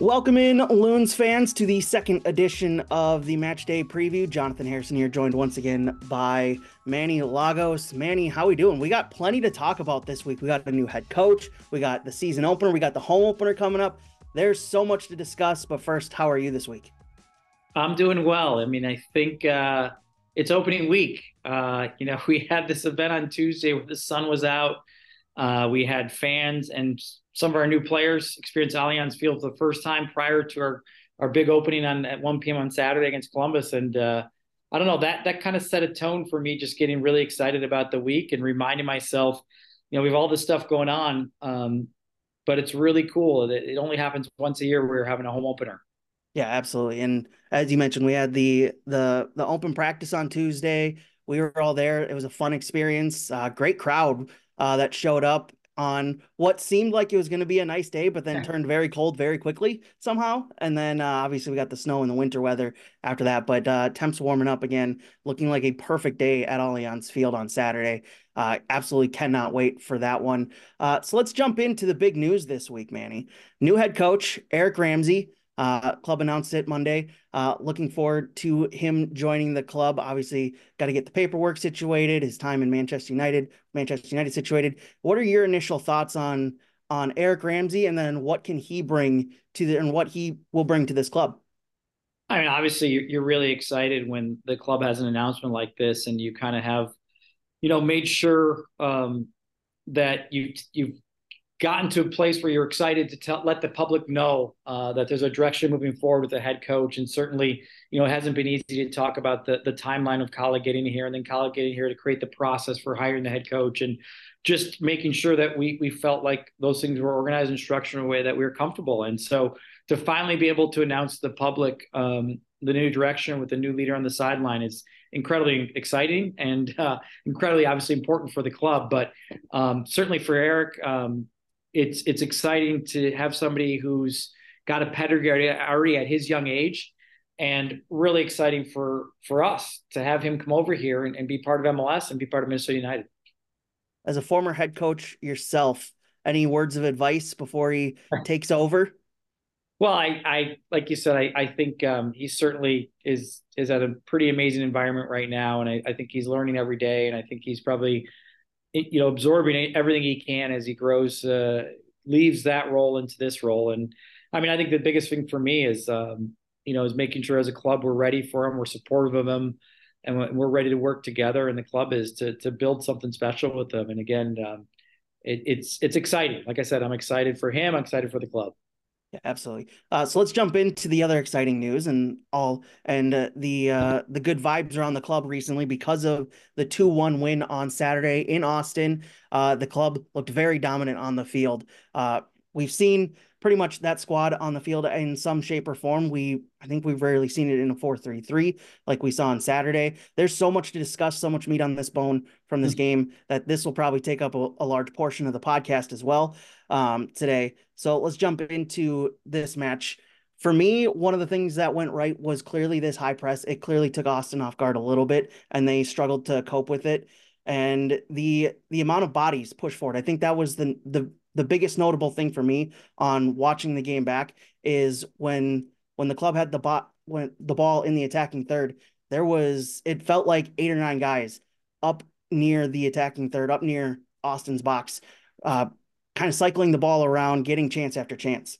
Welcome in, Loons fans, to the second edition of the Match Day Preview. Jonathan Harrison here, joined once again by Manny Lagos. Manny, how we doing? We got plenty to talk about this week. We got a new head coach, we got the season opener, we got the home opener coming up. There's so much to discuss, but first, how are you this week? I'm doing well. I mean, I think uh, it's opening week. Uh, you know, we had this event on Tuesday where the sun was out. Uh, we had fans and some of our new players experience Allianz Field for the first time prior to our our big opening on at 1 p.m. on Saturday against Columbus, and uh, I don't know that that kind of set a tone for me, just getting really excited about the week and reminding myself, you know, we have all this stuff going on, um, but it's really cool. It, it only happens once a year. We're having a home opener. Yeah, absolutely. And as you mentioned, we had the the the open practice on Tuesday. We were all there. It was a fun experience. Uh, great crowd uh, that showed up on what seemed like it was going to be a nice day, but then turned very cold very quickly somehow. And then uh, obviously we got the snow and the winter weather after that. But uh, temps warming up again, looking like a perfect day at Allianz Field on Saturday. Uh, absolutely cannot wait for that one. Uh, so let's jump into the big news this week, Manny. New head coach Eric Ramsay uh, club announced it Monday. Uh, looking forward to him joining the club. Obviously, got to get the paperwork situated. His time in Manchester United, Manchester United situated. What are your initial thoughts on on Eric Ramsay, and then what can he bring to the and what he will bring to this club? I mean, obviously, you're really excited when the club has an announcement like this, and you kind of have, you know, made sure um, that you you've gotten to a place where you're excited to tell, let the public know uh, that there's a direction moving forward with the head coach. And certainly, you know, it hasn't been easy to talk about the the timeline of Khaled getting here and then Khaled getting here to create the process for hiring the head coach and just making sure that we we felt like those things were organized and structured in a way that we were comfortable. And so to finally be able to announce the public um, the new direction with the new leader on the sideline is incredibly exciting and uh, incredibly obviously important for the club. But um, certainly for Eric, um, it's it's exciting to have somebody who's got a pedigree already at his young age and really exciting for for us to have him come over here and, and be part of MLS and be part of Minnesota United. As a former head coach yourself, any words of advice before he takes over? Well, I, I like you said, I, I think um, he certainly is is at a pretty amazing environment right now, and I, I think he's learning every day, and I think he's probably you know, absorbing everything he can as he grows, uh, leaves that role into this role. And I mean, I think the biggest thing for me is, um, you know, is making sure as a club we're ready for him, we're supportive of him, and we're ready to work together. And the club is to to build something special with them. And again, um, it, it's it's exciting. Like I said, I'm excited for him. I'm excited for the club. Yeah, absolutely. Uh, so let's jump into the other exciting news and all and uh, the uh, the good vibes around the club recently because of the two one win on Saturday in Austin. Uh, the club looked very dominant on the field. We've seen pretty much that squad on the field in some shape or form. We I think we've rarely seen it in a 4-3-3 like we saw on Saturday. There's so much to discuss, so much meat on this bone from this mm-hmm. game that this will probably take up a, a, large portion of the podcast as well um, today. So let's jump into this match. For me, one of the things that went right was clearly this high press. It clearly took Austin off guard a little bit, and they struggled to cope with it. And the the amount of bodies pushed forward, I think that was the the the biggest notable thing for me on watching the game back is when when the club had the bot when the ball in the attacking third, there was it felt like eight or nine guys up near the attacking third, up near Austin's box, uh, kind of cycling the ball around, getting chance after chance.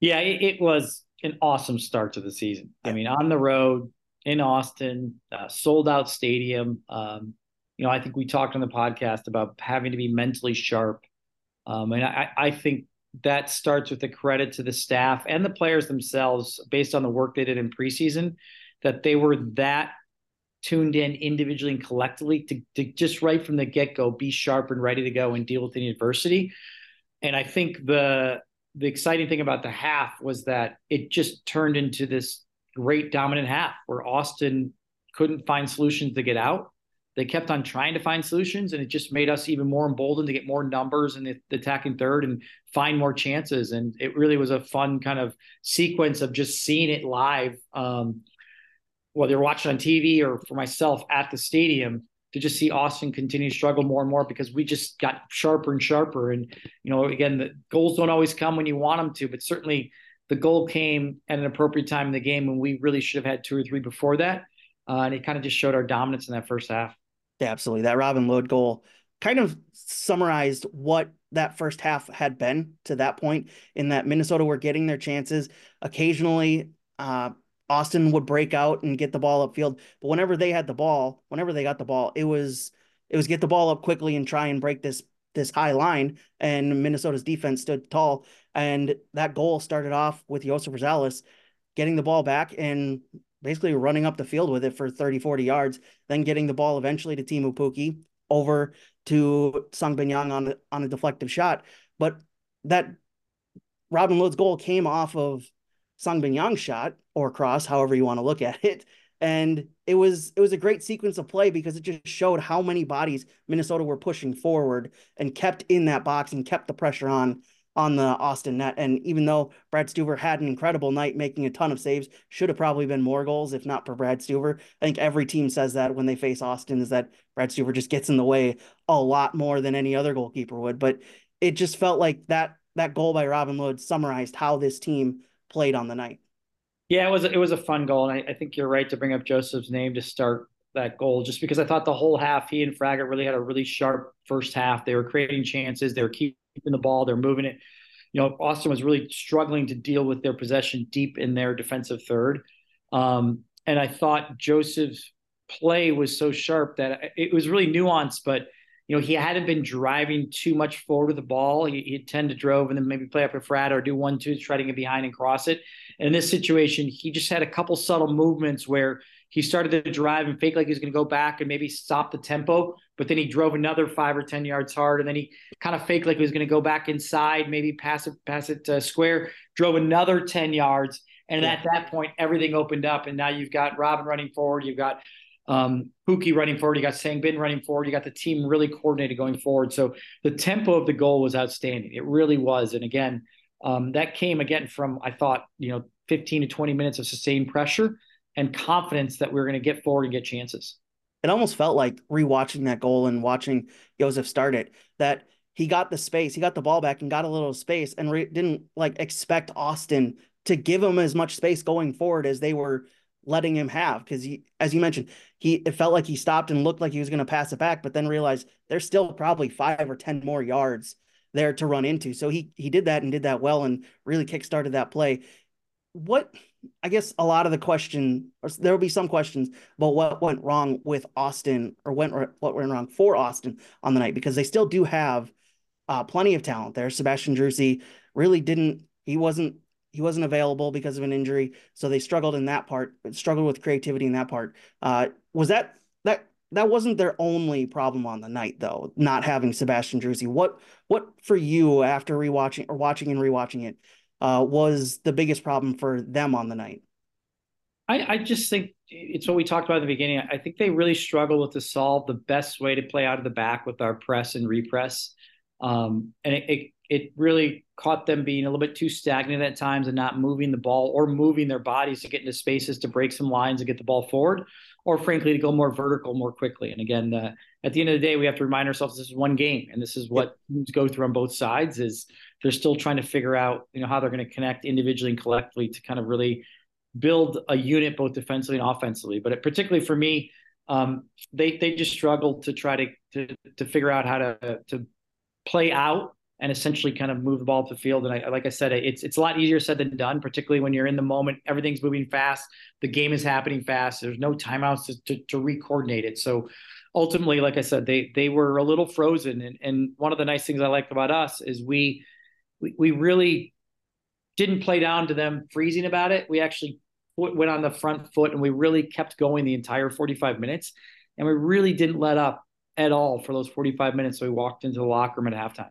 Yeah, it, it was an awesome start to the season. I mean, on the road in Austin, uh, sold out stadium. Um, you know, I think we talked on the podcast about having to be mentally sharp um, and I, I think that starts with the credit to the staff and the players themselves based on the work they did in preseason, that they were that tuned in individually and collectively to, to just right from the get go be sharp and ready to go and deal with any adversity. And I think the the exciting thing about the half was that it just turned into this great dominant half where Austin couldn't find solutions to get out they kept on trying to find solutions, and it just made us even more emboldened to get more numbers in the, the attacking third and find more chances. And it really was a fun kind of sequence of just seeing it live. Um, whether you're watching on TV or for myself at the stadium, to just see Austin continue to struggle more and more because we just got sharper and sharper. And, you know, again, the goals don't always come when you want them to, but certainly the goal came at an appropriate time in the game when we really should have had two or three before that. Uh, and it kind of just showed our dominance in that first half. Yeah, absolutely. That Robin Lod goal kind of summarized what that first half had been to that point in that Minnesota were getting their chances. Occasionally, uh, Austin would break out and get the ball upfield. But whenever they had the ball, whenever they got the ball, it was it was get the ball up quickly and try and break this this high line. And Minnesota's defense stood tall. And that goal started off with Joseph Rosales getting the ball back and basically running up the field with it for 30, 40 yards, then getting the ball eventually to Teemu Pukki over to Sang Bin Jeong on, on a deflective shot. But that Robin Lod's goal came off of Sang Bin Jeong's shot or cross, however you want to look at it. And it was it was a great sequence of play because it just showed how many bodies Minnesota were pushing forward and kept in that box and kept the pressure on on the Austin net. And even though Brad Stuver had an incredible night making a ton of saves, should have probably been more goals if not for Brad Stuver. I think every team says that when they face Austin is that Brad Stuver just gets in the way a lot more than any other goalkeeper would. But it just felt like that that goal by Robin Lod summarized how this team played on the night. Yeah, it was it was a fun goal, and I, I, think you're right to bring up Joseph's name to start that goal, just because I thought the whole half he and Fraggett really had a really sharp first half. They were creating chances, they were keeping the ball, they're moving it. You know, Austin was really struggling to deal with their possession deep in their defensive third, um, and I thought Joseph's play was so sharp that it was really nuanced, but you know, he hadn't been driving too much forward with the ball. He, he'd tend to drove and then maybe play up a frat or do one, two, try to get behind and cross it. And in this situation, he just had a couple subtle movements where he started to drive and fake like he was going to go back and maybe stop the tempo, but then he drove another five or 10 yards hard. And then he kind of faked like he was going to go back inside, maybe pass it, pass it to square, drove another 10 yards. And yeah. at that point, everything opened up. And now you've got Robin running forward. You've got um, running forward. You got Sangbin running forward. You got the team really coordinated going forward. So the tempo of the goal was outstanding. It really was. And again, um, that came again from I thought you know 15 to 20 minutes of sustained pressure and confidence that we are going to get forward and get chances. It almost felt like rewatching that goal and watching Joseph start it that he got the space, he got the ball back and got a little space and re- didn't like expect Austin to give him as much space going forward as they were letting him have because he as you mentioned he it felt like he stopped and looked like he was going to pass it back but then realized there's still probably five or ten more yards there to run into so he he did that and did that well and really kickstarted that play what i guess a lot of the question or there will be some questions about what went wrong with austin or went what went wrong for austin on the night because they still do have uh, plenty of talent there sebastian Driussi really didn't he wasn't he wasn't available because of an injury, so they struggled in that part. Struggled with creativity in that part. Uh, was that that that wasn't their only problem on the night though? Not having Sebastian Driussi. What what for you after rewatching or watching and rewatching it uh, was the biggest problem for them on the night? I, I just think it's what we talked about at the beginning. I think they really struggle with to solve the best way to play out of the back with our press and repress. Um, and it, it, it really caught them being a little bit too stagnant at times and not moving the ball or moving their bodies to get into spaces to break some lines and get the ball forward, or frankly to go more vertical more quickly. And again, uh, at the end of the day, we have to remind ourselves this is one game, and this is what teams go through on both sides. Is they're still trying to figure out you know how they're going to connect individually and collectively to kind of really build a unit both defensively and offensively. But it, particularly for me, um, they they just struggled to try to to to figure out how to to play out and essentially kind of move the ball up the field. And I, like I said, it's it's a lot easier said than done, particularly when you're in the moment. Everything's moving fast. The game is happening fast. There's no timeouts to, to, to re-coordinate it. So ultimately, like I said, they they were a little frozen. And, and one of the nice things I like about us is we, we we really didn't play down to them freezing about it. We actually went on the front foot and we really kept going the entire 45 minutes. And we really didn't let up at all for those 45 minutes. So we walked into the locker room at halftime.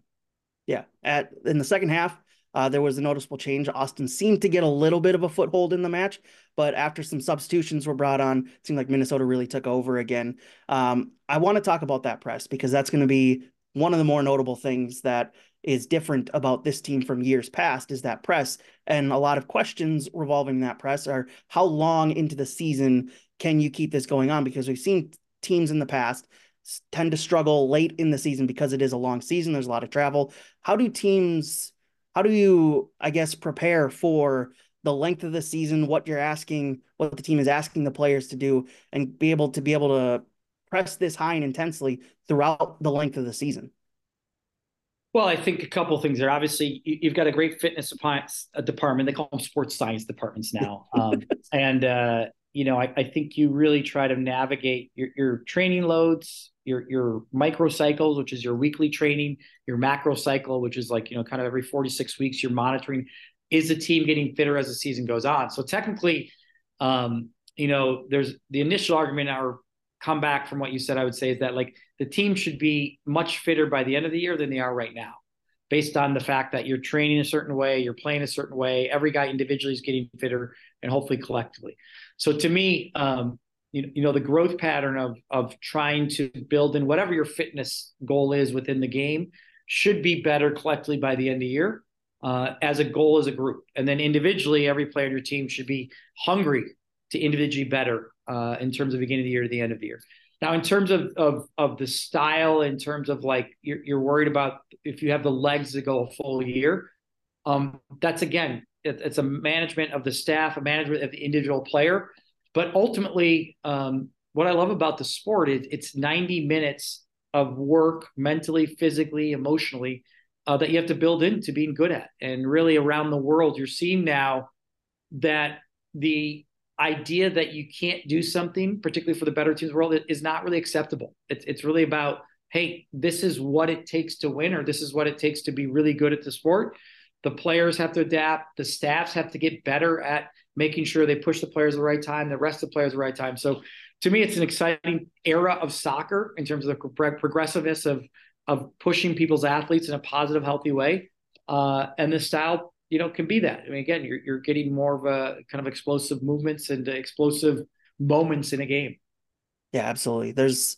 Yeah, at in the second half, uh, there was a noticeable change. Austin seemed to get a little bit of a foothold in the match, but after some substitutions were brought on, it seemed like Minnesota really took over again. Um, I want to talk about that press because that's going to be one of the more notable things that is different about this team from years past is that press. And a lot of questions revolving that press are how long into the season can you keep this going on? Because we've seen teams in the past tend to struggle late in the season because it is a long season. There's a lot of travel. How do teams, how do you, I guess, prepare for the length of the season, what you're asking, what the team is asking the players to do, and be able to be able to press this high and intensely throughout the length of the season? Well, I think a couple things there. Obviously, you've got a great fitness department. They call them sports science departments now, um, and uh, you know, I, I, think you really try to navigate your, your training loads, your your micro cycles, which is your weekly training, your macro cycle, which is like you know, kind of every four to six weeks, you're monitoring is the team getting fitter as the season goes on. So technically, um, you know, there's the initial argument or comeback from what you said. I would say is that like the team should be much fitter by the end of the year than they are right now based on the fact that you're training a certain way, you're playing a certain way. Every guy individually is getting fitter, and hopefully collectively. So to me, um, you, you know, the growth pattern of of trying to build in whatever your fitness goal is within the game should be better collectively by the end of the year uh, as a goal as a group, and then individually, every player on your team should be hungry to individually better uh, in terms of beginning of the year to the end of the year. Now, in terms of of of the style, in terms of like you're, you're worried about if you have the legs to go a full year, um, that's again it, it's a management of the staff, a management of the individual player. But ultimately, um, what I love about the sport is it's 90 minutes of work, mentally, physically, emotionally, uh, that you have to build into being good at. And really, around the world, you're seeing now that the idea that you can't do something, particularly for the better teams the world, is not really acceptable. It's it's really about, hey, this is what it takes to win, or this is what it takes to be really good at the sport. The players have to adapt. The staffs have to get better at making sure they push the players at the right time, the rest of the players at the right time. So to me, it's an exciting era of soccer in terms of the progressiveness of of pushing people's athletes in a positive, healthy way. Uh, and the style you know, can be that. I mean, again, you're you're getting more of a kind of explosive movements and explosive moments in a game. Yeah, absolutely. There's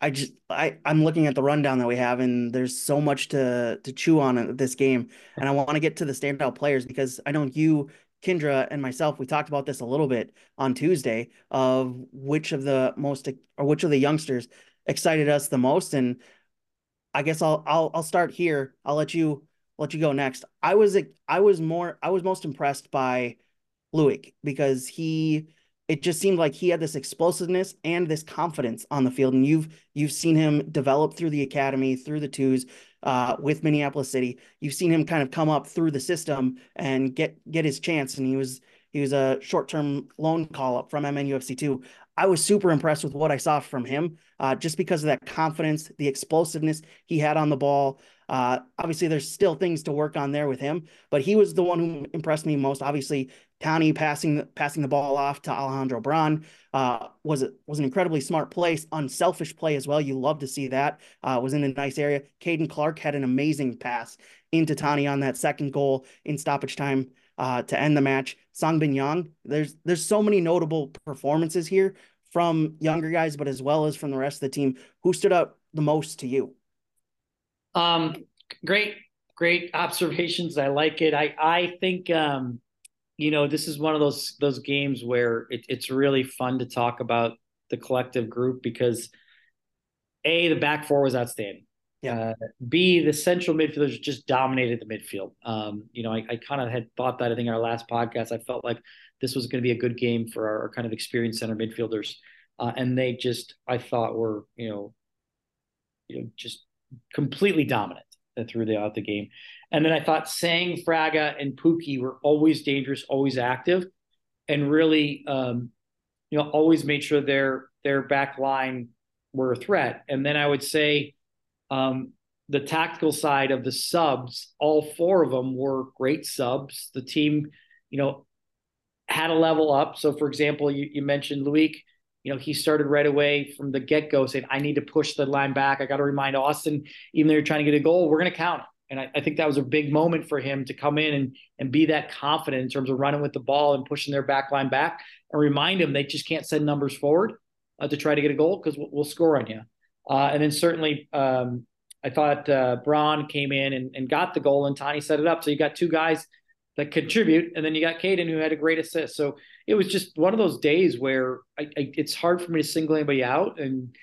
I just I I'm looking at the rundown that we have, and there's so much to to chew on in this game, and I want to get to the standout players because I know you, Kendra, and myself we talked about this a little bit on Tuesday of which of the most or which of the youngsters excited us the most, and I guess I'll I'll I'll start here. I'll let you let you go next. I was I was more I was most impressed by Loïc because he it just seemed like he had this explosiveness and this confidence on the field. And you've you've seen him develop through the academy through the twos uh, with Minneapolis City. You've seen him kind of come up through the system and get get his chance. And he was he was a short-term loan call up from MNUFC 2 I was super impressed with what I saw from him uh, just because of that confidence the explosiveness he had on the ball uh, obviously, there's still things to work on there with him, but he was the one who impressed me most. Obviously, Tani passing the, passing the ball off to Alejandro Bran uh, was was an incredibly smart play, unselfish play as well. You love to see that. Uh, was in a nice area. Caden Clark had an amazing pass into Tani on that second goal in stoppage time uh, to end the match. Sangbin Jeong, there's there's so many notable performances here from younger guys, but as well as from the rest of the team. Who stood out the most to you? Um, great, great observations. I like it. I I think um, you know this is one of those those games where it, it's really fun to talk about the collective group because a the back four was outstanding. Yeah. Uh, B the central midfielders just dominated the midfield. Um, you know, I, I kind of had thought that I think our last podcast I felt like this was going to be a good game for our, our kind of experienced center midfielders, uh, and they just I thought were you know you know just completely dominant throughout the the game. And then I thought Sang, Fraga, and Pukki were always dangerous, always active, and really, um, you know, always made sure their their back line were a threat. And then I would say um, the tactical side of the subs, all four of them were great subs. The team, you know, had a level up. So, for example, you, you mentioned Loïc you know, he started right away from the get go saying, I need to push the line back. I got to remind Austin, even though you're trying to get a goal, we're going to count it. And I, I, think that was a big moment for him to come in and, and be that confident in terms of running with the ball and pushing their back line back and remind them they just can't send numbers forward uh, to try to get a goal because we'll, we'll, score on you. Uh, and then certainly, um, I thought uh, Bran came in and, and got the goal, and Tani set it up. So you got two guys that contribute, and then you got Caden who had a great assist. So it was just one of those days where I, I, it's hard for me to single anybody out. And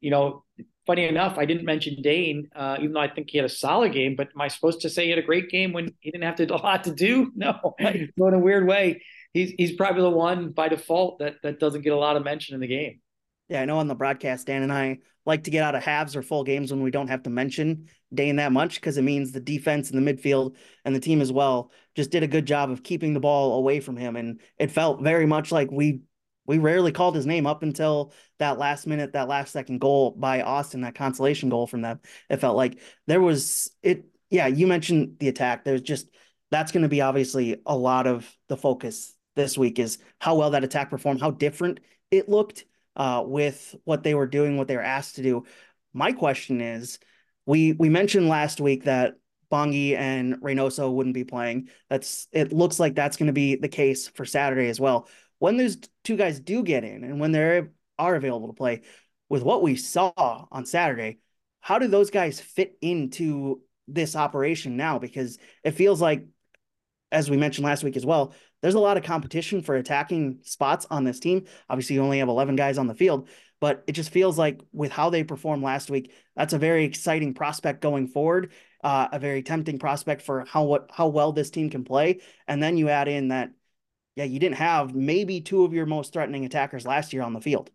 you know, funny enough, I didn't mention Dayne, uh, even though I think he had a solid game. But am I supposed to say he had a great game when he didn't have to, a lot to do? No, so in a weird way, he's he's probably the one by default that that doesn't get a lot of mention in the game. Yeah, I know on the broadcast, Dan and I like to get out of halves or full games when we don't have to mention Dayne that much because it means the defense and the midfield and the team as well just did a good job of keeping the ball away from him. And it felt very much like we we rarely called his name up until that last minute, that last second goal by Austin, that consolation goal from them. It felt like there was it. Yeah, you mentioned the attack. There's just that's going to be obviously a lot of the focus this week is how well that attack performed, how different it looked uh, with what they were doing, what they were asked to do. My question is, we we mentioned last week that Bongi and Reynoso wouldn't be playing. That's it looks like that's going to be the case for Saturday as well. When those two guys do get in and when they are available to play, with what we saw on Saturday, how do those guys fit into this operation now? Because it feels like, as we mentioned last week as well, there's a lot of competition for attacking spots on this team. Obviously, you only have 11 guys on the field, but it just feels like with how they performed last week, that's a very exciting prospect going forward, uh, a very tempting prospect for how what how well this team can play. And then you add in that, yeah, you didn't have maybe two of your most threatening attackers last year on the field.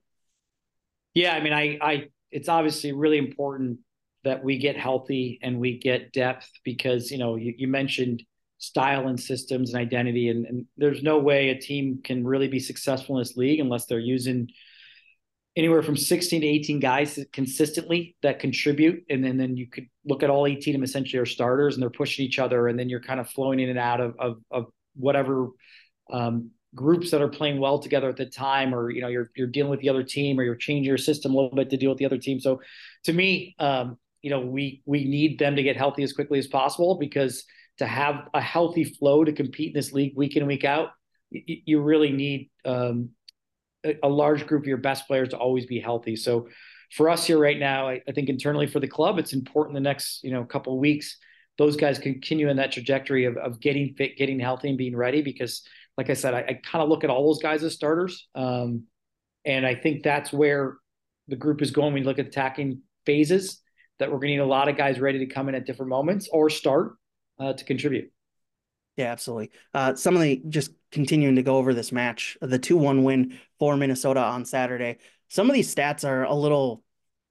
Yeah, I mean, I, I, it's obviously really important that we get healthy and we get depth because you know you, you mentioned style and systems and identity. And, and, there's no way a team can really be successful in this league unless they're using anywhere from 16 to 18 guys consistently that contribute. And then, then you could look at all 18 of them essentially are starters and they're pushing each other. And then you're kind of flowing in and out of, of, of whatever um, groups that are playing well together at the time, or, you know, you're, you're dealing with the other team or you're changing your system a little bit to deal with the other team. So to me, um, you know, we, we need them to get healthy as quickly as possible because – to have a healthy flow to compete in this league week in week out, you, you really need um, a, a, large group of your best players to always be healthy. So for us here right now, I, I think internally for the club, it's important the next you know couple weeks those guys continue in that trajectory of, of getting fit, getting healthy, and being ready. Because, like I said, I, I kind of look at all those guys as starters, um, and I think that's where the group is going. When you look at attacking phases, that we're going to need a lot of guys ready to come in at different moments or start uh, to contribute. Yeah, absolutely. Uh, some of the just continuing to go over this match, the two one win for Minnesota on Saturday. Some of these stats are a little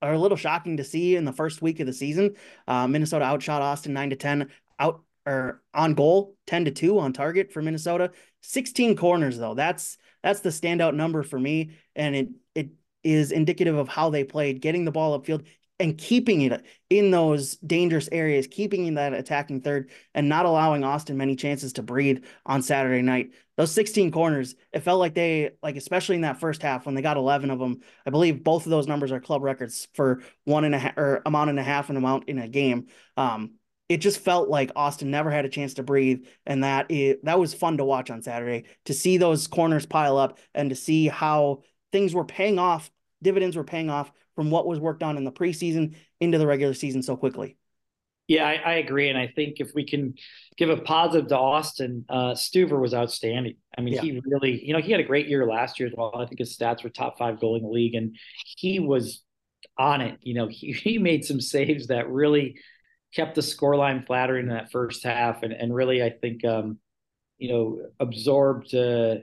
are a little shocking to see in the first week of the season. Uh, Minnesota outshot Austin nine to ten, out or on goal ten to two on target for Minnesota. Sixteen corners though, that's that's the standout number for me, and it it is indicative of how they played, getting the ball upfield, and keeping it in those dangerous areas, keeping in that attacking third, and not allowing Austin many chances to breathe on Saturday night. Those 16 corners, it felt like they, like, especially in that first half when they got 11 of them, I believe both of those numbers are club records for one and a half or amount and a half an amount in a game. Um, it just felt like Austin never had a chance to breathe, and that that was fun to watch on Saturday to see those corners pile up and to see how things were paying off, dividends were paying off from what was worked on in the preseason into the regular season so quickly. Yeah, I, I agree, and I think if we can give a positive to Austin, uh, Stuver was outstanding. I mean, yeah. he really, you know, he had a great year last year as well. I think his stats were top five goal in the league, and he was on it. You know, he, he made some saves that really kept the scoreline flattering in that first half, and and really, I think, um, you know, absorbed uh,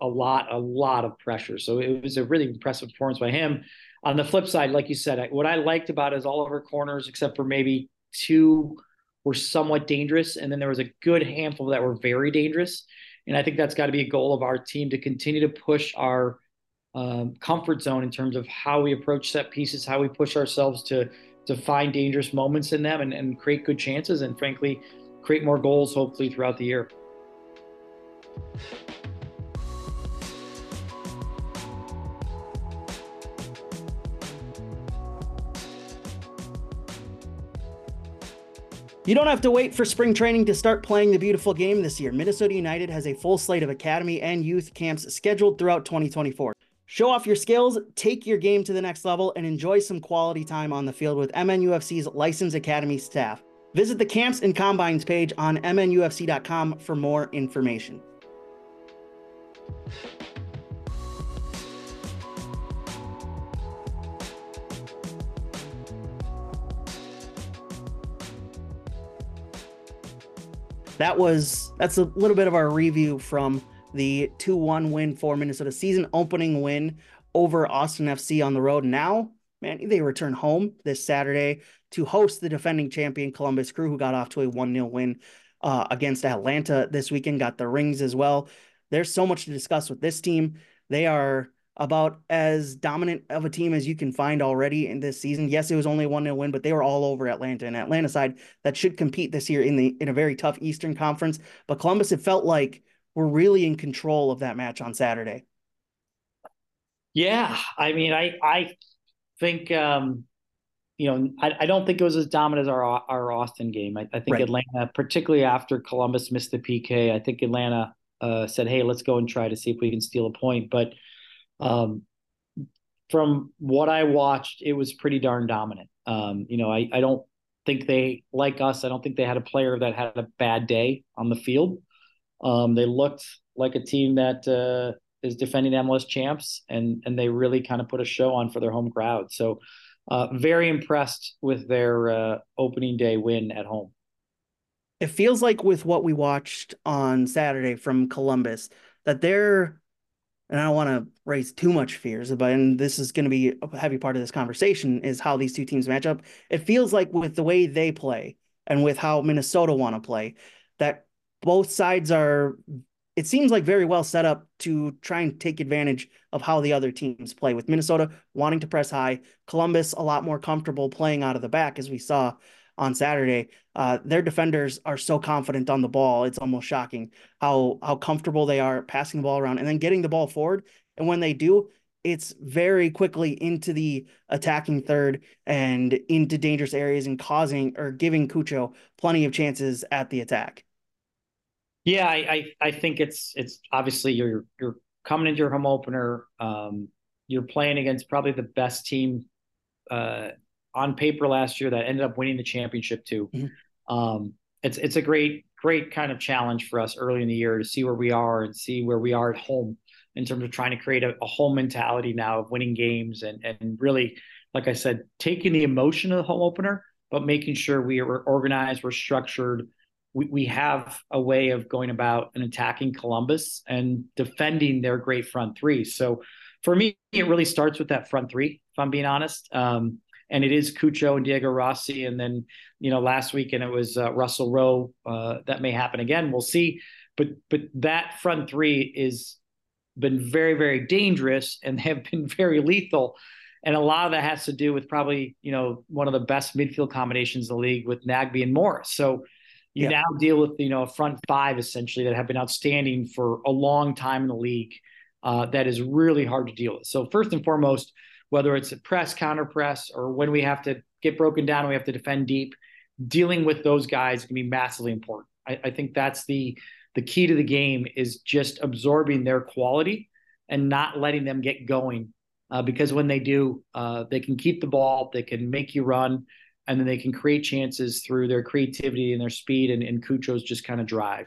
a lot, a lot of pressure. So it was a really impressive performance by him. On the flip side, like you said, what I liked about is all of her corners, except for maybe two, were somewhat dangerous, and then there was a good handful that were very dangerous. And I think that's got to be a goal of our team to continue to push our um, comfort zone in terms of how we approach set pieces, how we push ourselves to to find dangerous moments in them and, and create good chances, and frankly, create more goals hopefully throughout the year. You don't have to wait for spring training to start playing the beautiful game this year. Minnesota United has a full slate of academy and youth camps scheduled throughout 2024. Show off your skills, take your game to the next level, and enjoy some quality time on the field with MNUFC's licensed academy staff. Visit the camps and combines page on MNUFC.com for more information. That was that's a little bit of our review from the 2-1 win for Minnesota season opening win over Austin FC on the road. Now, man, they return home this Saturday to host the defending champion Columbus Crew, who got off to a 1-0 win uh, against Atlanta this weekend, got the rings as well. There's so much to discuss with this team. They are about as dominant of a team as you can find already in this season. Yes, it was only one 0 win, but they were all over Atlanta and Atlanta side that should compete this year in the in a very tough Eastern Conference. But Columbus, it felt like we're really in control of that match on Saturday. Yeah, I mean, I I think um, you know I, I don't think it was as dominant as our our Austin game. I, I think right. Atlanta, particularly after Columbus missed the PK, I think Atlanta uh, said, "Hey, let's go and try to see if we can steal a point." But um, from what I watched, it was pretty darn dominant. Um, you know, I I don't think they like us. I don't think they had a player that had a bad day on the field. Um, they looked like a team that uh, is defending MLS champs, and and they really kind of put a show on for their home crowd. So, uh, very impressed with their uh, opening day win at home. It feels like with what we watched on Saturday from Columbus that they're, and I don't want to raise too much fears, but and this is going to be a heavy part of this conversation is how these two teams match up. It feels like with the way they play and with how Minnesota want to play, that both sides are it seems like very well set up to try and take advantage of how the other teams play with Minnesota wanting to press high, Columbus a lot more comfortable playing out of the back as we saw on Saturday. Uh, their defenders are so confident on the ball. It's almost shocking how how comfortable they are passing the ball around and then getting the ball forward. And when they do, it's very quickly into the attacking third and into dangerous areas and causing or giving Cucho plenty of chances at the attack. Yeah, I, I, I think it's it's obviously you're you're coming into your home opener. Um, you're playing against probably the best team uh, on paper last year that ended up winning the championship too. Mm-hmm. Um, it's it's a great great kind of challenge for us early in the year to see where we are and see where we are at home in terms of trying to create a, a home mentality now of winning games and and really, like I said, taking the emotion of the home opener, but making sure we are organized, we're structured, we, we have a way of going about and attacking Columbus and defending their great front three. So for me, it really starts with that front three, if I'm being honest. Um, and it is Cucho and Diego Rossi. And then, you know, last weekend it was uh, Russell Rowe. Uh, that may happen again. We'll see. But but that front three is been very very dangerous and they have been very lethal. And a lot of that has to do with probably you know one of the best midfield combinations in the league with Nagbe and Morris. So you yeah. now deal with you know a front five essentially that have been outstanding for a long time in the league. Uh, that is really hard to deal with. So first and foremost, whether it's a press, counter press, or when we have to get broken down we have to defend deep, dealing with those guys can be massively important. I, I think that's the the key to the game is just absorbing their quality and not letting them get going. Uh, because when they do, uh, they can keep the ball, they can make you run, and then they can create chances through their creativity and their speed and, and just kind of drive.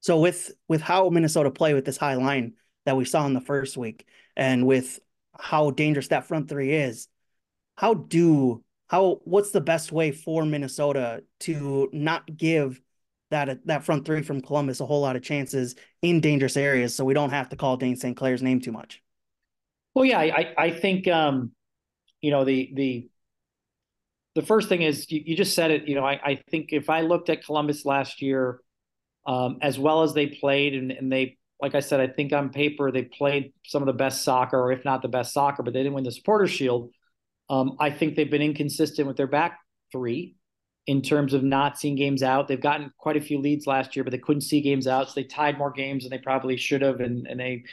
So with with how Minnesota play with this high line that we saw in the first week, and with how dangerous that front three is, how do how what's the best way for Minnesota to not give that that front three from Columbus a whole lot of chances in dangerous areas, so we don't have to call Dayne St. Clair's name too much. Well, yeah, I I think um, you know the the the first thing is you, you just said it. You know, I, I, think if I looked at Columbus last year, um, as well as they played, and, and they, like I said, I think on paper they played some of the best soccer, or if not the best soccer, but they didn't win the Supporter Shield. Um, I think they've been inconsistent with their back three in terms of not seeing games out. They've gotten quite a few leads last year, but they couldn't see games out, so they tied more games than they probably should have, and and they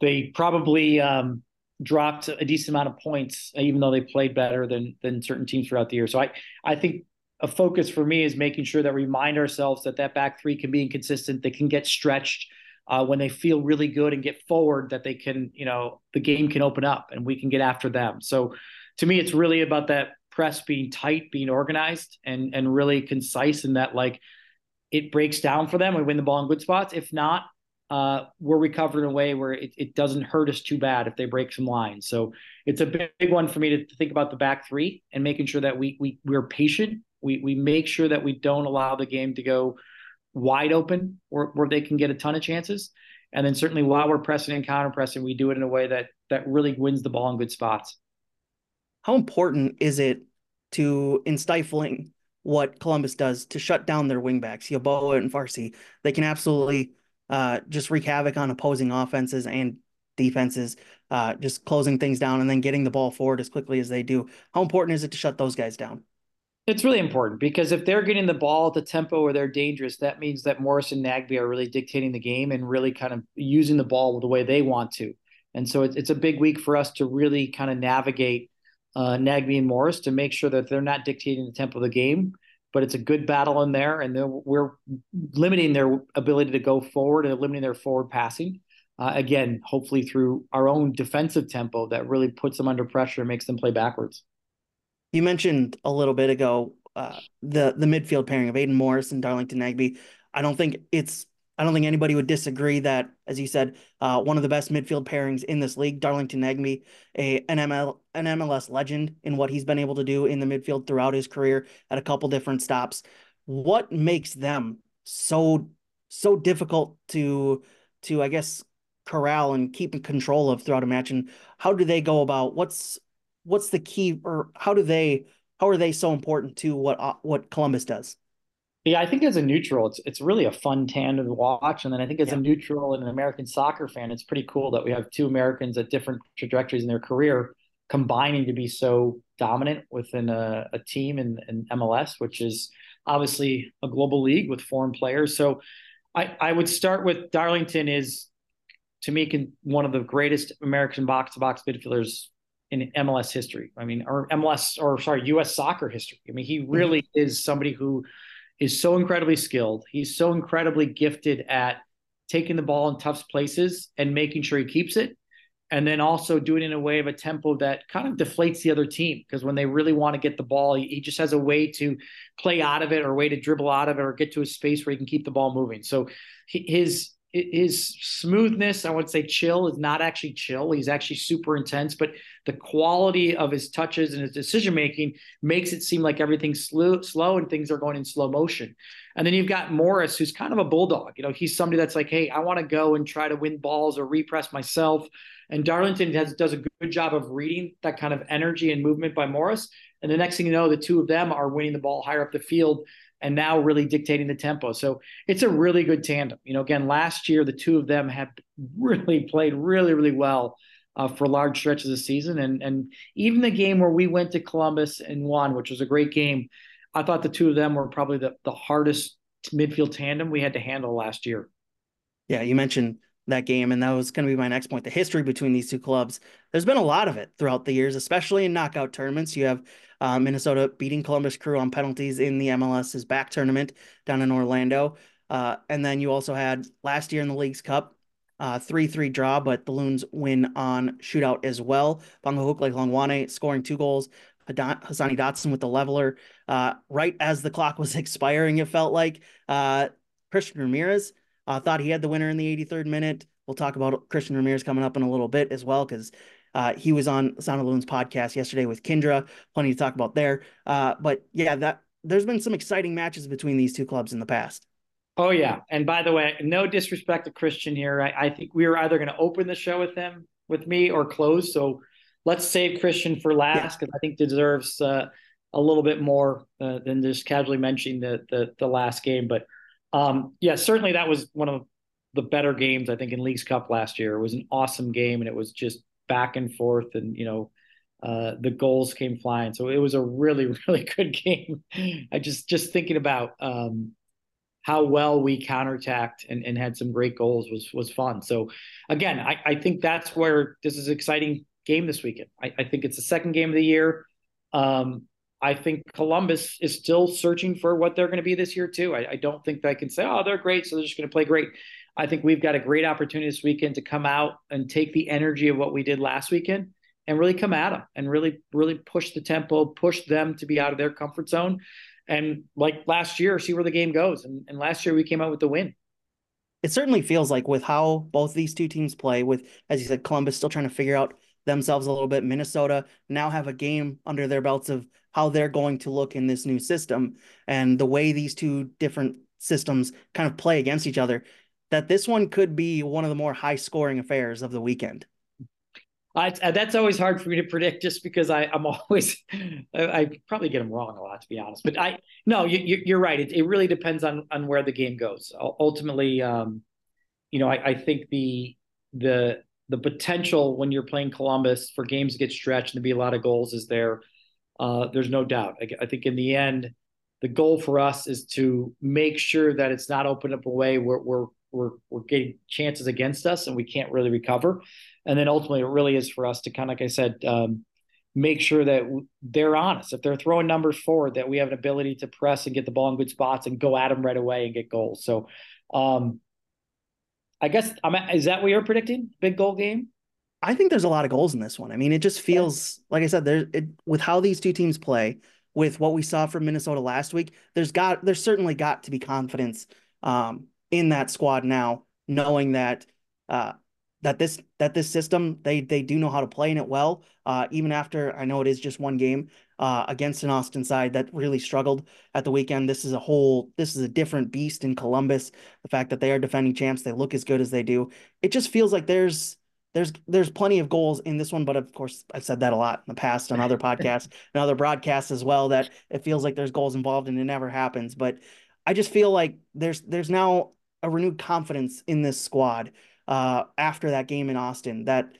they probably um, dropped a decent amount of points, even though they played better than than certain teams throughout the year. So I I think a focus for me is making sure that we remind ourselves that that back three can be inconsistent. They can get stretched. Uh, when they feel really good and get forward that they can, you know, the game can open up and we can get after them. So to me, it's really about that press being tight, being organized and, and really concise in that, like it breaks down for them. We win the ball in good spots. If not, uh, we're recovered in a way where it, it, doesn't hurt us too bad if they break some lines. So it's a big, big one for me to, to, think about the back three and making sure that we we we're patient. We we make sure that we don't allow the game to go wide open where, where they can get a ton of chances. And then certainly while we're pressing and counter pressing, we do it in a way that that really wins the ball in good spots. How important is it to in stifling what Columbus does to shut down their wingbacks, Yeboah and Farsi? They can absolutely uh, just wreak havoc on opposing offenses and defenses, uh, just closing things down and then getting the ball forward as quickly as they do. How important is it to shut those guys down? It's really important because if they're getting the ball at the tempo where they're dangerous, that means that Morris and Nagbe are really dictating the game and really kind of using the ball the way they want to. And so it's, it's a big week for us to really kind of navigate uh, Nagbe and Morris to make sure that they're not dictating the tempo of the game, but it's a good battle in there, and we're limiting their ability to go forward and limiting their forward passing. Uh, again, hopefully through our own defensive tempo that really puts them under pressure and makes them play backwards. You mentioned a little bit ago uh, the the midfield pairing of Aidan Morris and Darlington Nagbe. I don't think it's I don't think anybody would disagree that, as you said, uh, one of the best midfield pairings in this league, Darlington Nagbe, a an ML an MLS legend in what he's been able to do in the midfield throughout his career at a couple different stops. What makes them so so difficult to to I guess corral and keep in control of throughout a match, and how do they go about what's what's the key or how do they how are they so important to what uh, what Columbus does? Yeah, I think as a neutral, it's it's really a fun tandem to watch, and then I think as yeah. a neutral and an American soccer fan, it's pretty cool that we have two Americans at different trajectories in their career combining to be so dominant within a, a team in, in MLS, which is obviously a global league with foreign players. So I, I would start with Darlington is to me can, one of the greatest American box to box midfielders in MLS history. I mean, or MLS or sorry, US soccer history. I mean, he mm-hmm. really mm-hmm. is somebody who is so incredibly skilled. He's so incredibly gifted at taking the ball in tough places and making sure he keeps it. And then also doing it in a way of a tempo that kind of deflates the other team because when they really want to get the ball, he, he just has a way to play out of it or a way to dribble out of it or get to a space where he can keep the ball moving. So his his smoothness, I would say chill, is not actually chill. He's actually super intense, but the quality of his touches and his decision making makes it seem like everything's slow, slow and things are going in slow motion. And then you've got Morris, who's kind of a bulldog. You know, he's somebody that's like, hey, I want to go and try to win balls or repress myself. And Darlington has, does a good job of reading that kind of energy and movement by Morris. And the next thing you know, the two of them are winning the ball higher up the field and now really dictating the tempo. So it's a really good tandem. You know, again, last year the two of them have really played really, really well uh, for large stretches of the season, and and even the game where we went to Columbus and won, which was a great game. I thought the two of them were probably the the hardest midfield tandem we had to handle last year. Yeah, you mentioned that game, and that was going to be my next point. The history between these two clubs. There's been a lot of it throughout the years, especially in knockout tournaments. You have uh, Minnesota beating Columbus Crew on penalties in the MLS's back tournament down in Orlando. Uh, and then you also had last year in the Leagues Cup, uh, 3 3 draw, but the Loons win on shootout as well. Bongokuhle Hlongwane scoring two goals. Hassani Dotson with the leveler uh, right as the clock was expiring, it felt like. Uh, Christian Ramirez thought he had the winner in the 83rd minute. We'll talk about Christian Ramirez coming up in a little bit as well, because uh, he was on Sound of Loons podcast yesterday with Kindra. Plenty to talk about there. Uh, but yeah, that there's been some exciting matches between these two clubs in the past. Oh yeah, and by the way, no disrespect to Christian here. I, I think we were either going to open the show with him, with me, or close. So let's save Christian for last because yeah. I think deserves uh, a little bit more uh, than just casually mentioning the, the the last game. But um, yeah, certainly that was one of the better games I think in Leagues Cup last year. It was an awesome game, and it was just back and forth, and you know, uh, the goals came flying. So it was a really, really good game. I just just thinking about um, how well we counterattacked and, and had some great goals was was fun. So again, I, I think that's where this is exciting game this weekend. I, I think it's the second game of the year. Um, I think Columbus is still searching for what they're going to be this year too. I, I don't think they can say, "Oh, they're great," so they're just going to play great. I think we've got a great opportunity this weekend to come out and take the energy of what we did last weekend and really come at them and really, really push the tempo, push them to be out of their comfort zone. And like last year, see where the game goes. And, and last year we came out with the win. It certainly feels like with how both these two teams play, with, as you said, Columbus still trying to figure out themselves a little bit. Minnesota now have a game under their belts of how they're going to look in this new system and the way these two different systems kind of play against each other. That this one could be one of the more high scoring affairs of the weekend. I, that's always hard for me to predict, just because I, am always I, I, probably get them wrong a lot, to be honest. But I no, you, are right. It, it really depends on on where the game goes. Ultimately, um, you know, I, I think the the the potential when you're playing Columbus for games to get stretched and to be a lot of goals is there. Uh, there's no doubt. I, I, think in the end, the goal for us is to make sure that it's not opened up a way where we're we're we're getting chances against us and we can't really recover. And then ultimately, it really is for us to kind of, like I said, um, make sure that they're honest. If they're throwing numbers forward, that we have an ability to press and get the ball in good spots and go at them right away and get goals. So um, I guess I'm. Is that what you're predicting? Big goal game. I think there's a lot of goals in this one. I mean, it just feels like I said there. It, with how these two teams play, with what we saw from Minnesota last week, there's got there's certainly got to be confidence um, in that squad now, knowing that uh, that this that this system they they do know how to play in it well. Uh, even after I know it is just one game uh, against an Austin side that really struggled at the weekend. This is a whole this is a different beast in Columbus. The fact that they are defending champs, they look as good as they do. It just feels like there's there's there's plenty of goals in this one, but of course I've said that a lot in the past on other podcasts and other broadcasts as well. That it feels like there's goals involved and it never happens. But I just feel like there's there's now a renewed confidence in this squad uh, after that game in Austin that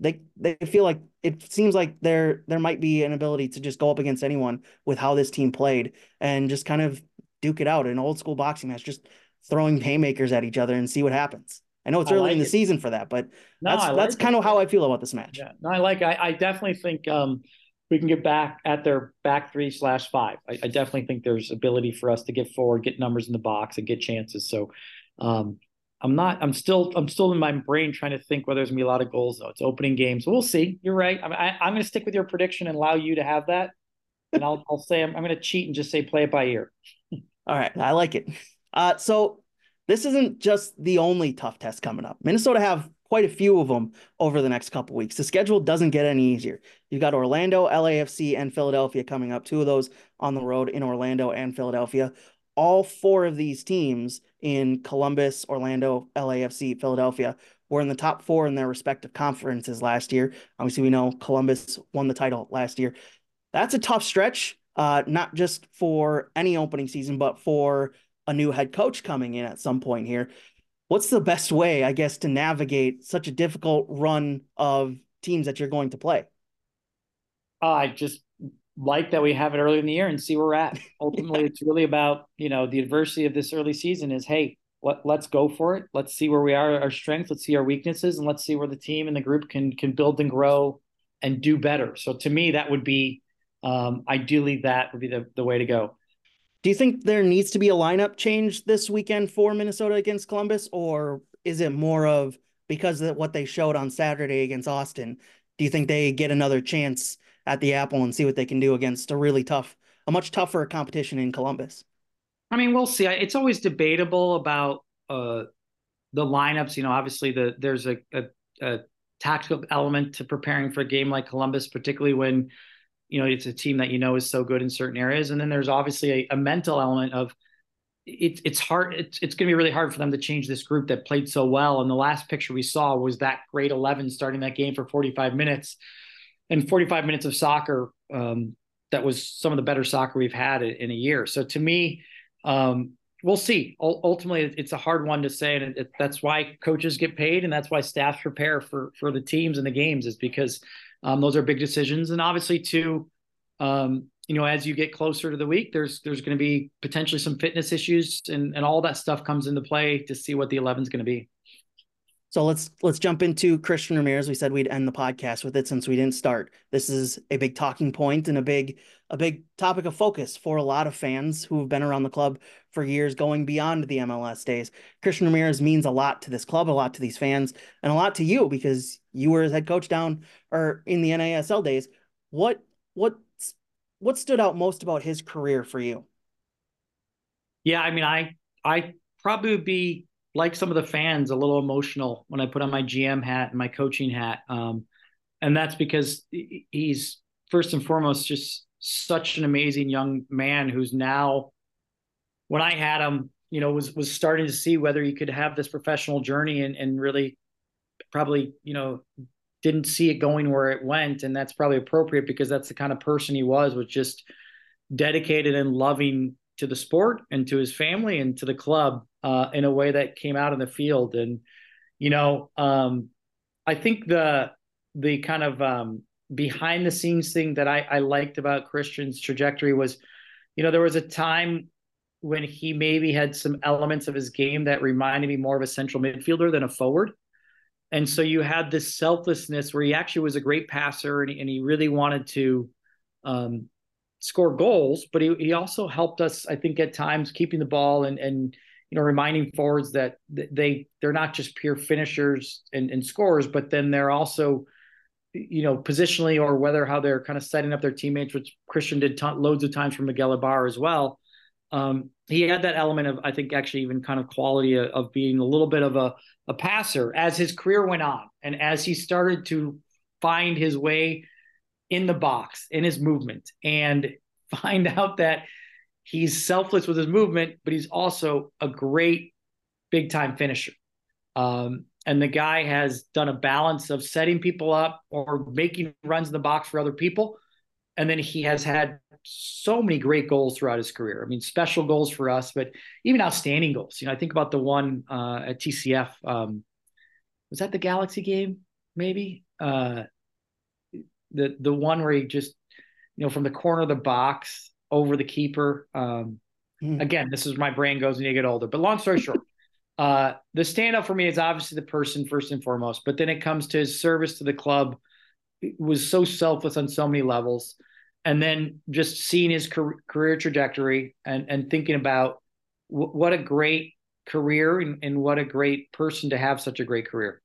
they they feel like it seems like there there might be an ability to just go up against anyone with how this team played and just kind of duke it out an old school boxing match just throwing haymakers at each other and see what happens i know it's early like in the it. season for that but no, that's like that's it. kind of how i feel about this match yeah no i like i, I definitely think um we can get back at their back three slash five I, I definitely think there's ability for us to get forward get numbers in the box and get chances so um I'm not. I'm still. I'm still in my brain trying to think whether there's gonna be a lot of goals. Though it's opening games. We'll see. You're right. I, I, I'm going to stick with your prediction and allow you to have that. And I'll I'll say I'm, I'm going to cheat and just say play it by ear. All right, I like it. Uh, so this isn't just the only tough test coming up. Minnesota have quite a few of them over the next couple weeks. The schedule doesn't get any easier. You've got Orlando, LAFC, and Philadelphia coming up. Two of those on the road in Orlando and Philadelphia all four of these teams in Columbus, Orlando, LAFC, Philadelphia were in the top four in their respective conferences last year. Obviously, we know Columbus won the title last year. That's a tough stretch, uh, not just for any opening season, but for a new head coach coming in at some point here. What's the best way, I guess, to navigate such a difficult run of teams that you're going to play? I just like that we have it early in the year and see where we're at. Ultimately, yeah. it's really about, you know, the adversity of this early season is, hey, let, let's go for it. Let's see where we are, our strengths, let's see our weaknesses, and let's see where the team and the group can can build and grow and do better. So to me, that would be um, ideally that would be the, the way to go. Do you think there needs to be a lineup change this weekend for Minnesota against Columbus, or is it more of because of what they showed on Saturday against Austin? Do you think they get another chance at the Apple and see what they can do against a really tough, a much tougher competition in Columbus. I mean, we'll see. It's always debatable about uh, the lineups. You know, obviously the there's a, a, a tactical element to preparing for a game like Columbus, particularly when you know it's a team that you know is so good in certain areas, and then there's obviously a, a mental element of it's it's hard. It's it's going to be really hard for them to change this group that played so well. And the last picture we saw was that great eleven starting that game for 45 minutes and 45 minutes of soccer um, that was some of the better soccer we've had in, a year. So to me, um, we'll see. U- ultimately, it's a hard one to say, and it, that's why coaches get paid, and that's why staffs prepare for for the teams and the games, is because um, those are big decisions. And obviously, too, um, you know, as you get closer to the week, there's there's going to be potentially some fitness issues, and and all that stuff comes into play to see what the 11 is going to be. So let's let's jump into Christian Ramirez. We said we'd end the podcast with it since we didn't start. This is a big talking point and a big a big topic of focus for a lot of fans who have been around the club for years, going beyond the MLS days. Christian Ramirez means a lot to this club, a lot to these fans, and a lot to you because you were his head coach down or in the NASL days. What what what stood out most about his career for you? Yeah, I mean, I I probably would be like some of the fans, a little emotional when I put on my GM hat and my coaching hat, um, and that's because he's first and foremost just such an amazing young man who's now when I had him, you know, was was starting to see whether he could have this professional journey and and really probably, you know, didn't see it going where it went. And that's probably appropriate because that's the kind of person he was, was just dedicated and loving to the sport and to his family and to the club uh, in a way that came out in the field. And, you know, um, I think the the kind of um, behind the scenes thing that I, I liked about Christian's trajectory was, you know, there was a time when he maybe had some elements of his game that reminded me more of a central midfielder than a forward. And so you had this selflessness where he actually was a great passer and, and he really wanted to um, score goals, but he, he also helped us, I think, at times keeping the ball and and you know reminding forwards that they they're not just pure finishers and, and scorers, but then they're also you know positionally or whether how they're kind of setting up their teammates, which Christian did t- loads of times for Miguel Ibarra as well um, he had that element of, I think, actually even kind of quality of, of, being a little bit of a, a passer as his career went on and as he started to find his way in the box in his movement and find out that he's selfless with his movement, but he's also a great big time finisher. Um, and the guy has done a balance of setting people up or making runs in the box for other people and then he has had so many great goals throughout his career. I mean, special goals for us, but even outstanding goals. You know, I think about the one uh, at TCF. Um, was that the Galaxy game? Maybe uh, the the one where he just, you know, from the corner of the box over the keeper. Um, mm. Again, this is my brain goes when you get older. But long story short, uh, the standout for me is obviously the person first and foremost. But then it comes to his service to the club. It was so selfless on so many levels and then just seeing his career trajectory and and thinking about w- what a great career and, and what a great person to have such a great career.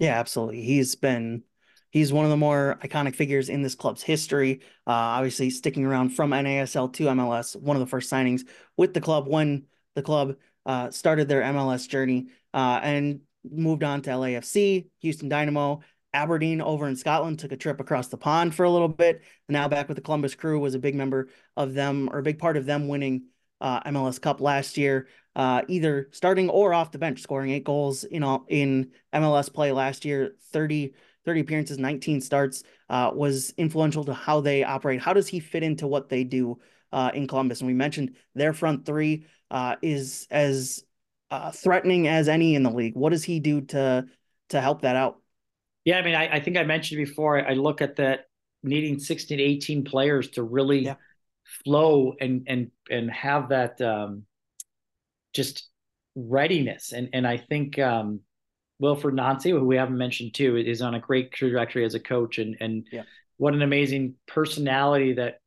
Yeah, absolutely. He's been he's one of the more iconic figures in this club's history. Uh, obviously, sticking around from NASL to MLS, one of the first signings with the club when the club uh, started their MLS journey uh, and moved on to LAFC, Houston Dynamo, Aberdeen over in Scotland, took a trip across the pond for a little bit. Now back with the Columbus Crew, was a big member of them or a big part of them winning uh, MLS Cup last year, uh, either starting or off the bench, scoring eight goals in all, in MLS play last year, 30, 30 appearances, 19 starts, uh, was influential to how they operate. How does he fit into what they do uh, in Columbus? And we mentioned their front three uh, is as uh, threatening as any in the league. What does he do to to help that out? Yeah, I mean, I, I think I mentioned before. I look at that needing 16 to 18 players to really yeah. flow and and and have that um, just readiness. And and I think um, Wilfried Nancy, who we haven't mentioned too, is on a great trajectory as a coach. And and yeah. what an amazing personality that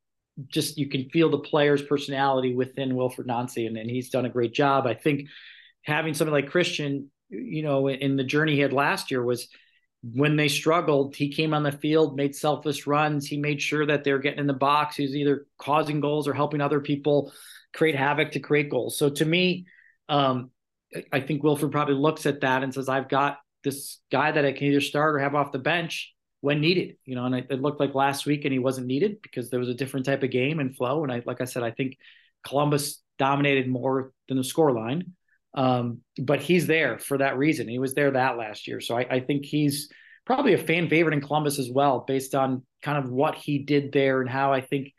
just you can feel the player's personality within Wilfried Nancy, and, and he's done a great job. I think having something like Christian, you know, in the journey he had last year was when they struggled, he came on the field, made selfless runs. He made sure that they're getting in the box. He was either causing goals or helping other people create havoc to create goals. So to me, um, I think Wilfried probably looks at that and says, I've got this guy that I can either start or have off the bench when needed, you know, and it, it looked like last week and he wasn't needed because there was a different type of game and flow. And I, like I said, I think Columbus dominated more than the score line. Um, but he's there for that reason. He was there that last year. So I, I, think he's probably a fan favorite in Columbus as well, based on kind of what he did there and how I think,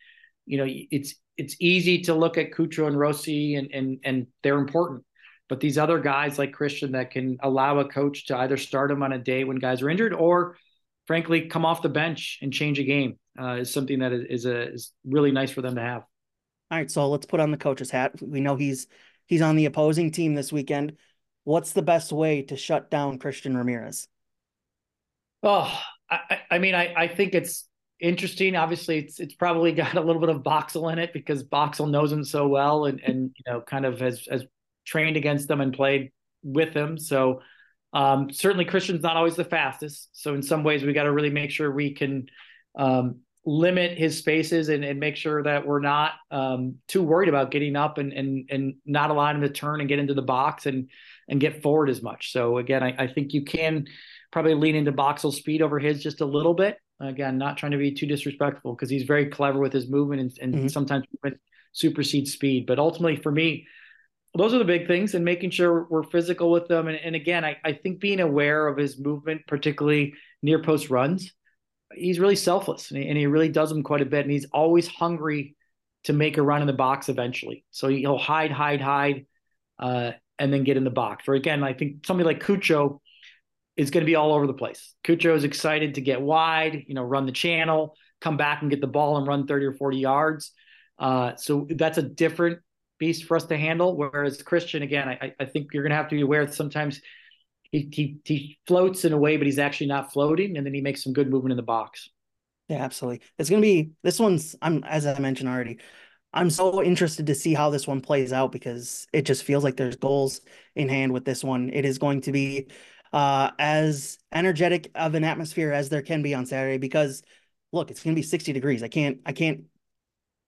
you know, it's it's easy to look at Cucho and Rossi and and and they're important. But these other guys like Christian that can allow a coach to either start him on a day when guys are injured or frankly come off the bench and change a game uh, is something that is, is a is really nice for them to have. All right, so let's put on the coach's hat. We know he's He's on the opposing team this weekend. What's the best way to shut down Christian Ramirez? Oh, I, I mean, I, I think it's interesting. Obviously, it's it's probably got a little bit of Boxall in it because Boxall knows him so well and and you know kind of has has trained against them and played with him. So um, certainly Christian's not always the fastest. So in some ways, we got to really make sure we can um, limit his spaces and, and, make sure that we're not um, too worried about getting up and and and not allowing him to turn and get into the box and and get forward as much. So again, I, I think you can probably lean into Boxall's speed over his just a little bit. Again, not trying to be too disrespectful because he's very clever with his movement and, and mm-hmm. sometimes supersedes speed. But ultimately, for me, those are the big things and making sure we're physical with them. And, and again, I, I think being aware of his movement, particularly near post runs, he's really selfless and he, and he really does them quite a bit. And he's always hungry to make a run in the box eventually. So he'll hide, hide, hide, uh, and then get in the box. Or again, I think somebody like Cucho is going to be all over the place. Cucho is excited to get wide, you know, run the channel, come back and get the ball and run 30 or 40 yards. Uh, so that's a different beast for us to handle. Whereas Christian, again, I, I think you're going to have to be aware that sometimes he, he, he floats in a way, but he's actually not floating, and then he makes some good movement in the box. Yeah, absolutely. It's going to be this one's. I'm as I mentioned already. I'm so interested to see how this one plays out because it just feels like there's goals in hand with this one. It is going to be uh, as energetic of an atmosphere as there can be on Saturday because look, it's going to be 60 degrees. I can't I can't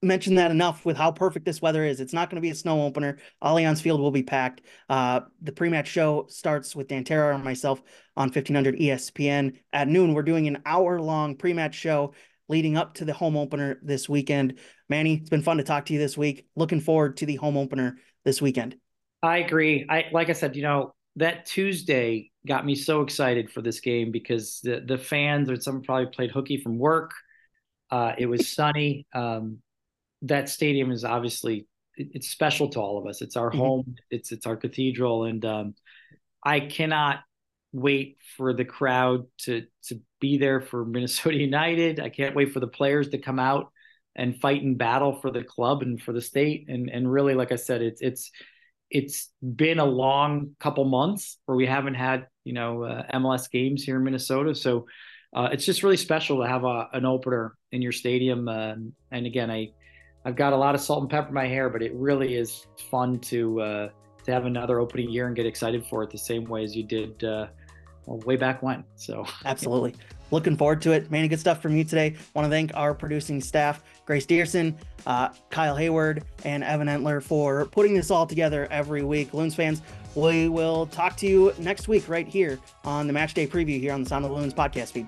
mention that enough with how perfect this weather is. It's not going to be a snow opener. Allianz Field will be packed. Uh, the pre-match show starts with Dan Terra and myself on 1500 ESPN at noon. We're doing an hour-long pre-match show leading up to the home opener this weekend. Manny, it's been fun to talk to you this week. Looking forward to the home opener this weekend. I agree. I like I said, you know, that Tuesday got me so excited for this game because the the fans or some probably played hooky from work. Uh, it was sunny. Um, that stadium is obviously it's special to all of us. It's our mm-hmm. home. It's it's our cathedral, and um, I cannot wait for the crowd to to be there for Minnesota United. I can't wait for the players to come out and fight and battle for the club and for the state. And and really, like I said, it's it's it's been a long couple months where we haven't had you know uh, MLS games here in Minnesota. So uh, it's just really special to have a, an opener in your stadium. Uh, and again, I I've got a lot of salt and pepper in my hair, but it really is fun to uh, to have another opening year and get excited for it the same way as you did uh, way back when. So absolutely. Looking forward to it. Manny good stuff from you today. Want to thank our producing staff, Grace Dearson, uh, Kyle Hayward, and Evan Entler for putting this all together every week. Loons fans, we will talk to you next week right here on the Match Day Preview here on the Sound of the Loons podcast feed.